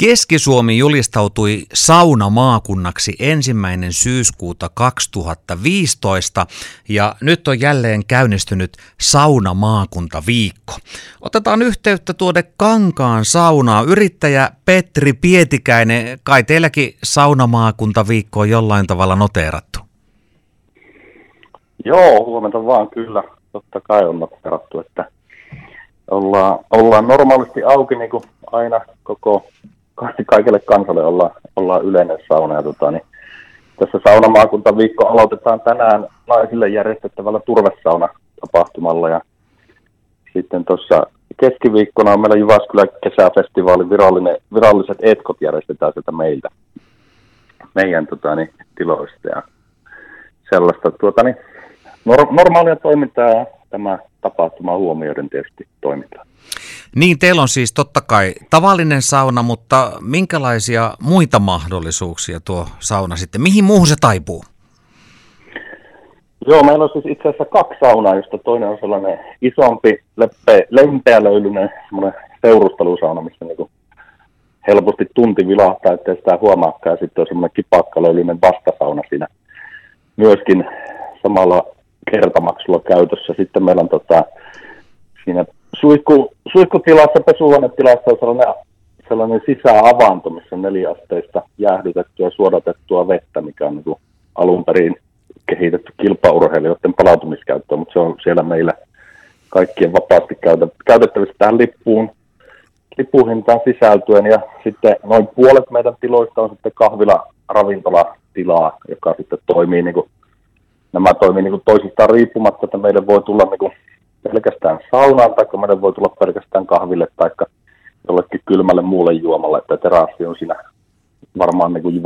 Keski-Suomi julistautui saunamaakunnaksi ensimmäinen syyskuuta 2015 ja nyt on jälleen käynnistynyt saunamaakuntaviikko. Otetaan yhteyttä tuonne Kankaan saunaa. Yrittäjä Petri Pietikäinen, kai teilläkin saunamaakuntaviikko on jollain tavalla noteerattu? Joo, huomenta vaan kyllä. Totta kai on noteerattu, että ollaan, ollaan normaalisti auki niin kuin aina koko kaikille kansalle ollaan, ollaan yleinen sauna. Ja tota, niin tässä saunamaakuntaviikko aloitetaan tänään naisille järjestettävällä turvesauna-tapahtumalla. Ja sitten tuossa keskiviikkona on meillä Jyväskylän kesäfestivaalin virallinen, viralliset etkot järjestetään sieltä meiltä, meidän tota, niin, tiloista. Ja sellaista tuota, niin, normaalia toimintaa tämä tapahtuma huomioiden tietysti toimintaa. Niin, teillä on siis totta kai tavallinen sauna, mutta minkälaisia muita mahdollisuuksia tuo sauna sitten? Mihin muuhun se taipuu? Joo, meillä on siis itse asiassa kaksi saunaa, josta toinen on sellainen isompi, leppe, lempeälöylyinen semmoinen seurustelusauna, missä niin helposti tunti vilahtaa, ettei sitä huomaakaan. Sitten on semmoinen kipakkalöylyinen vastasauna siinä myöskin samalla kertamaksulla käytössä. Sitten meillä on tota, siinä suihku, suihkutilassa, pesuhuonetilassa on sellainen, sellainen sisäavanto, missä on neljäasteista jäähdytettyä suodatettua vettä, mikä on niin alun perin kehitetty kilpaurheilijoiden palautumiskäyttöön, mutta se on siellä meillä kaikkien vapaasti käytettävissä tähän lippuun, lippuhintaan sisältyen. Ja sitten noin puolet meidän tiloista on sitten kahvila ravintolatilaa, joka sitten toimii niin kuin, nämä toimii niin kuin toisistaan riippumatta, että meille voi tulla niin kuin pelkästään saunaan, tai meidän voi tulla pelkästään kahville, tai jollekin kylmälle muulle juomalle, että terassi on siinä varmaan niin kuin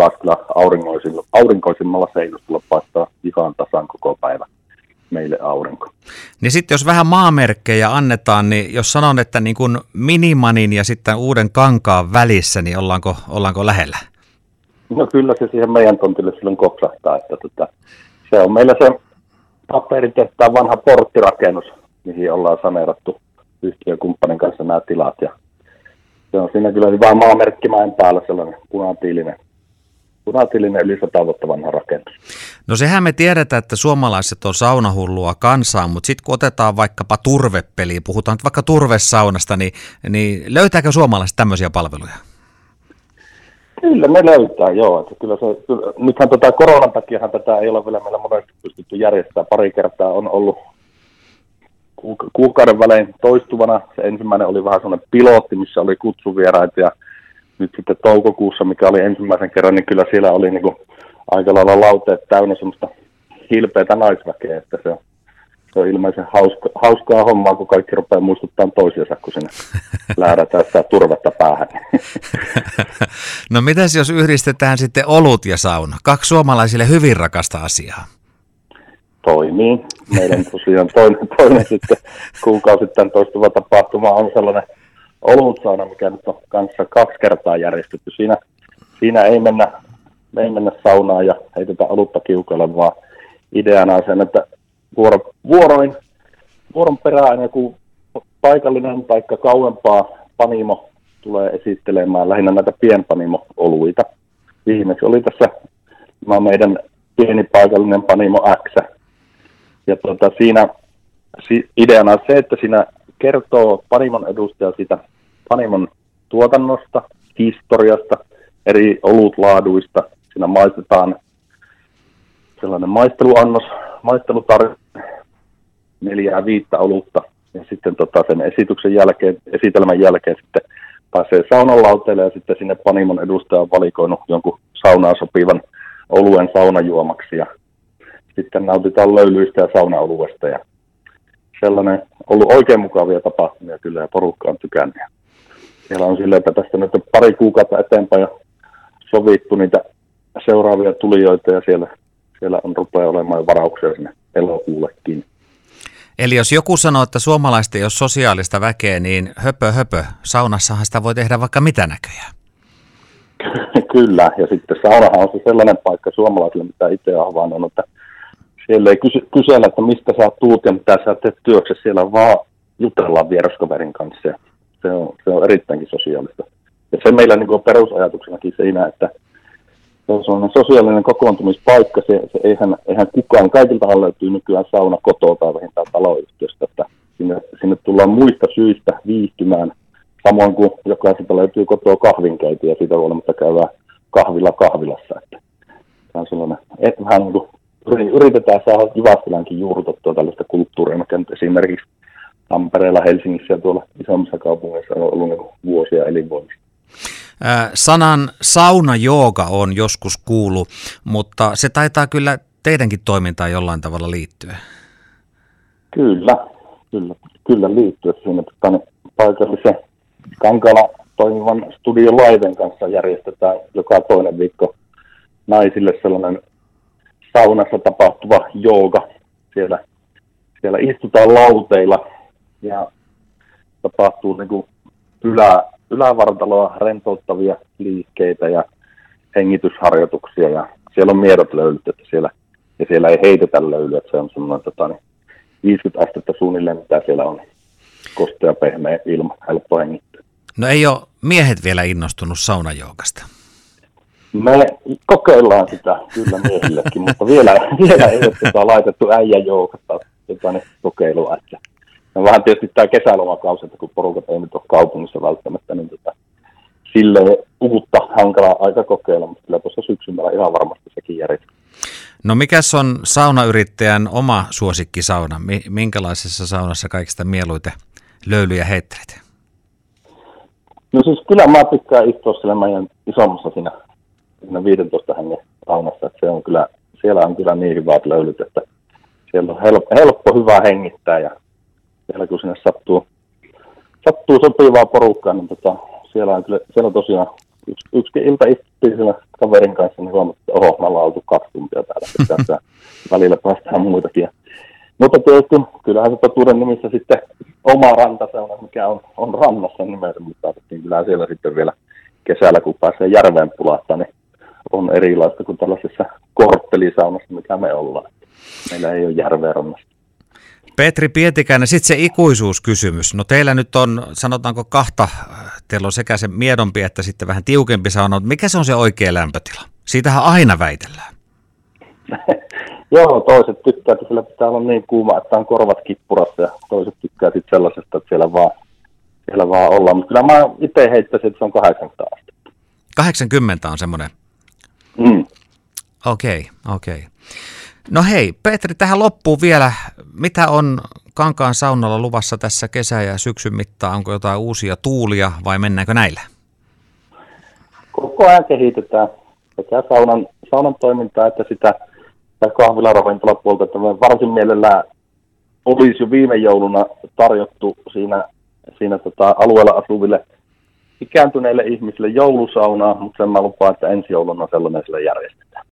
aurinkoisimmalla, aurinkoisimmalla seinustulla paistaa ihan tasan koko päivä meille aurinko. Niin sitten jos vähän maamerkkejä annetaan, niin jos sanon, että niin kuin Minimanin ja sitten uuden kankaan välissä, niin ollaanko, ollaanko lähellä? No kyllä se siihen meidän tontille silloin kopsahtaa, että tota, se on meillä se paperitehtaan vanha porttirakennus, mihin ollaan saneerattu yhtiökumppanin kanssa nämä tilat. Ja se on siinä kyllä hyvä maamerkkimäen päällä sellainen punatiilinen, punatiilinen yli sata vuotta vanha rakennus. No sehän me tiedetään, että suomalaiset on saunahullua kansaa, mutta sitten kun otetaan vaikkapa turvepeliä, puhutaan nyt vaikka turvesaunasta, niin, niin löytääkö suomalaiset tämmöisiä palveluja? Kyllä me löytää, joo. Että kyllä se, kyllä, nythän tota koronan takia tätä ei ole vielä meillä monesti pystytty järjestämään. Pari kertaa on ollut kuukauden välein toistuvana. Se ensimmäinen oli vähän sellainen pilotti, missä oli kutsuvieraita ja nyt sitten toukokuussa, mikä oli ensimmäisen kerran, niin kyllä siellä oli niin kuin aika lailla lauteet täynnä semmoista hilpeätä naisväkeä, että se on, se on ilmeisen hauska, hauskaa hommaa, kun kaikki rupeaa muistuttaa toisiansa, kun sinne lähdetään sitä turvetta päähän. no mitäs jos yhdistetään sitten olut ja sauna? Kaksi suomalaisille hyvin rakasta asiaa toimii. Meidän tosiaan toinen, toinen sitten kuukausittain toistuva tapahtuma on sellainen olutsauna, mikä nyt on kanssa kaksi kertaa järjestetty. Siinä, siinä ei mennä, me ei mennä saunaan ja heitetä olutta kiukalle, vaan ideana on sen, että vuoro, vuoroin, vuoron perään joku paikallinen tai kauempaa panimo tulee esittelemään lähinnä näitä pienpanimo-oluita. Viimeksi oli tässä meidän pieni paikallinen panimo X, ja tuota, siinä si, ideana on se, että siinä kertoo Panimon edustaja siitä Panimon tuotannosta, historiasta, eri olutlaaduista. Siinä maistetaan sellainen maisteluannos, maistelutarve, neljää viittä olutta. Ja sitten tota sen esityksen jälkeen, esitelmän jälkeen sitten pääsee saunan lauteelle ja sitten sinne Panimon edustaja on valikoinut jonkun saunaan sopivan oluen saunajuomaksi. Ja sitten nautitaan löylyistä ja saunaoluesta ja sellainen ollut oikein mukavia tapahtumia kyllä ja porukka on tykännyt. Siellä on silleen, että tästä nyt on pari kuukautta eteenpäin jo sovittu niitä seuraavia tulijoita ja siellä, siellä on rupeaa olemaan jo varauksia sinne elokuullekin. Eli jos joku sanoo, että suomalaista ei ole sosiaalista väkeä, niin höpö höpö, saunassahan sitä voi tehdä vaikka mitä näköjään. Kyllä, ja sitten saunahan on se sellainen paikka suomalaisille, mitä itse olen havainnut, että siellä ei kysy, kysellä, että mistä sä tuut ja mitä sä teet työksessä, siellä vaan jutellaan vieraskaverin kanssa. Ja se, on, se on erittäinkin sosiaalista. ja se meillä niin kuin perusajatuksenakin siinä, että se on sellainen sosiaalinen kokoontumispaikka, se, se eihän, eihän kukaan, kaikiltahan löytyy nykyään sauna kotoa tai vähintään taloyhtiöstä, että sinne, sinne tullaan muista syistä viihtymään, samoin kuin jokaiselta löytyy kotoa kahvinkeiti ja siitä huolimatta käydään kahvilla kahvilassa. Että se on sellainen, et, vähän niin kuin yritetään saada Jyväskylänkin juurrutettua tällaista kulttuuria, mikä nyt esimerkiksi Tampereella, Helsingissä ja tuolla isommissa kaupungeissa on ollut niin vuosia elinvoimista. Sanan sauna jooga on joskus kuulu, mutta se taitaa kyllä teidänkin toimintaan jollain tavalla liittyä. Kyllä, kyllä, kyllä liittyy siinä että paikallisen Kankala toimivan Studio Liven kanssa järjestetään joka toinen viikko naisille sellainen saunassa tapahtuva jooga. Siellä, siellä istutaan lauteilla ja tapahtuu niin kuin ylä, ylävartaloa rentouttavia liikkeitä ja hengitysharjoituksia ja siellä on miedot löylyt, että siellä, ja siellä ei heitetä löylyä, että se on semmoinen tota, niin 50 astetta suunnilleen, mitä siellä on. Kostea, pehmeä ilma, helppo hengittää. No ei ole miehet vielä innostunut saunajoukasta. Me kokeillaan sitä kyllä miehillekin, mutta vielä, vielä ei ole tota laitettu äijäjoukasta tota, niin kokeilua. Että on vähän tietysti tämä kesälomakausi, että kun porukat ei nyt ole kaupungissa välttämättä, niin tota, sille uutta hankalaa aika kokeilla, mutta kyllä tuossa syksyllä ihan varmasti sekin järjestetään. No mikä on saunayrittäjän oma suosikkisauna? Minkälaisessa saunassa kaikista mieluiten löylyjä heittelet? No siis kyllä mä tykkään istua siellä meidän isommassa siinä, siinä 15 hengen saunassa, että se on kyllä, siellä on kyllä niin hyvät löylyt, että siellä on helppo, helppo hyvä hengittää ja siellä kun sinne sattuu, sattuu sopivaa porukkaa, niin tota, siellä on kyllä, siellä on tosiaan yksi, yksi ilta istuttiin siellä kaverin kanssa, niin huomattiin, että oho, me ollaan oltu kaksi tuntia täällä, että välillä päästään muitakin. Mutta tietysti kyllähän se totuuden nimissä sitten oma rantasauna, mikä on, on rannassa nimensä, mutta niin kyllä siellä sitten vielä kesällä, kun pääsee järveen pulahtaa, niin on erilaista kuin tällaisessa korttelisaunassa, mikä me ollaan. Meillä ei ole järveä rannassa. Petri Pietikäinen, sitten se ikuisuuskysymys. No teillä nyt on, sanotaanko kahta, teillä on sekä se miedompi että sitten vähän tiukempi sauna, mikä se on se oikea lämpötila? Siitähän aina väitellään. Joo, toiset tykkää, että sillä pitää olla niin kuuma, että on korvat kippurassa ja toiset tykkää sitten sellaisesta, että siellä vaan, siellä vaan ollaan. Mutta kyllä mä itse heittäisin, että se on 80 astetta. 80 on semmoinen? Mm. Okei, okay, okei. Okay. No hei, Petri, tähän loppuun vielä. Mitä on Kankaan saunalla luvassa tässä kesä- ja syksyn mittaan? Onko jotain uusia tuulia vai mennäänkö näillä? Koko ajan kehitetään sekä saunan, saunan toimintaa että sitä, kahvilaravintolapuolta, että varsin mielellään olisi jo viime jouluna tarjottu siinä, siinä tota alueella asuville ikääntyneille ihmisille joulusaunaa, mutta sen mä lupaan, että ensi jouluna sellainen sille järjestetään.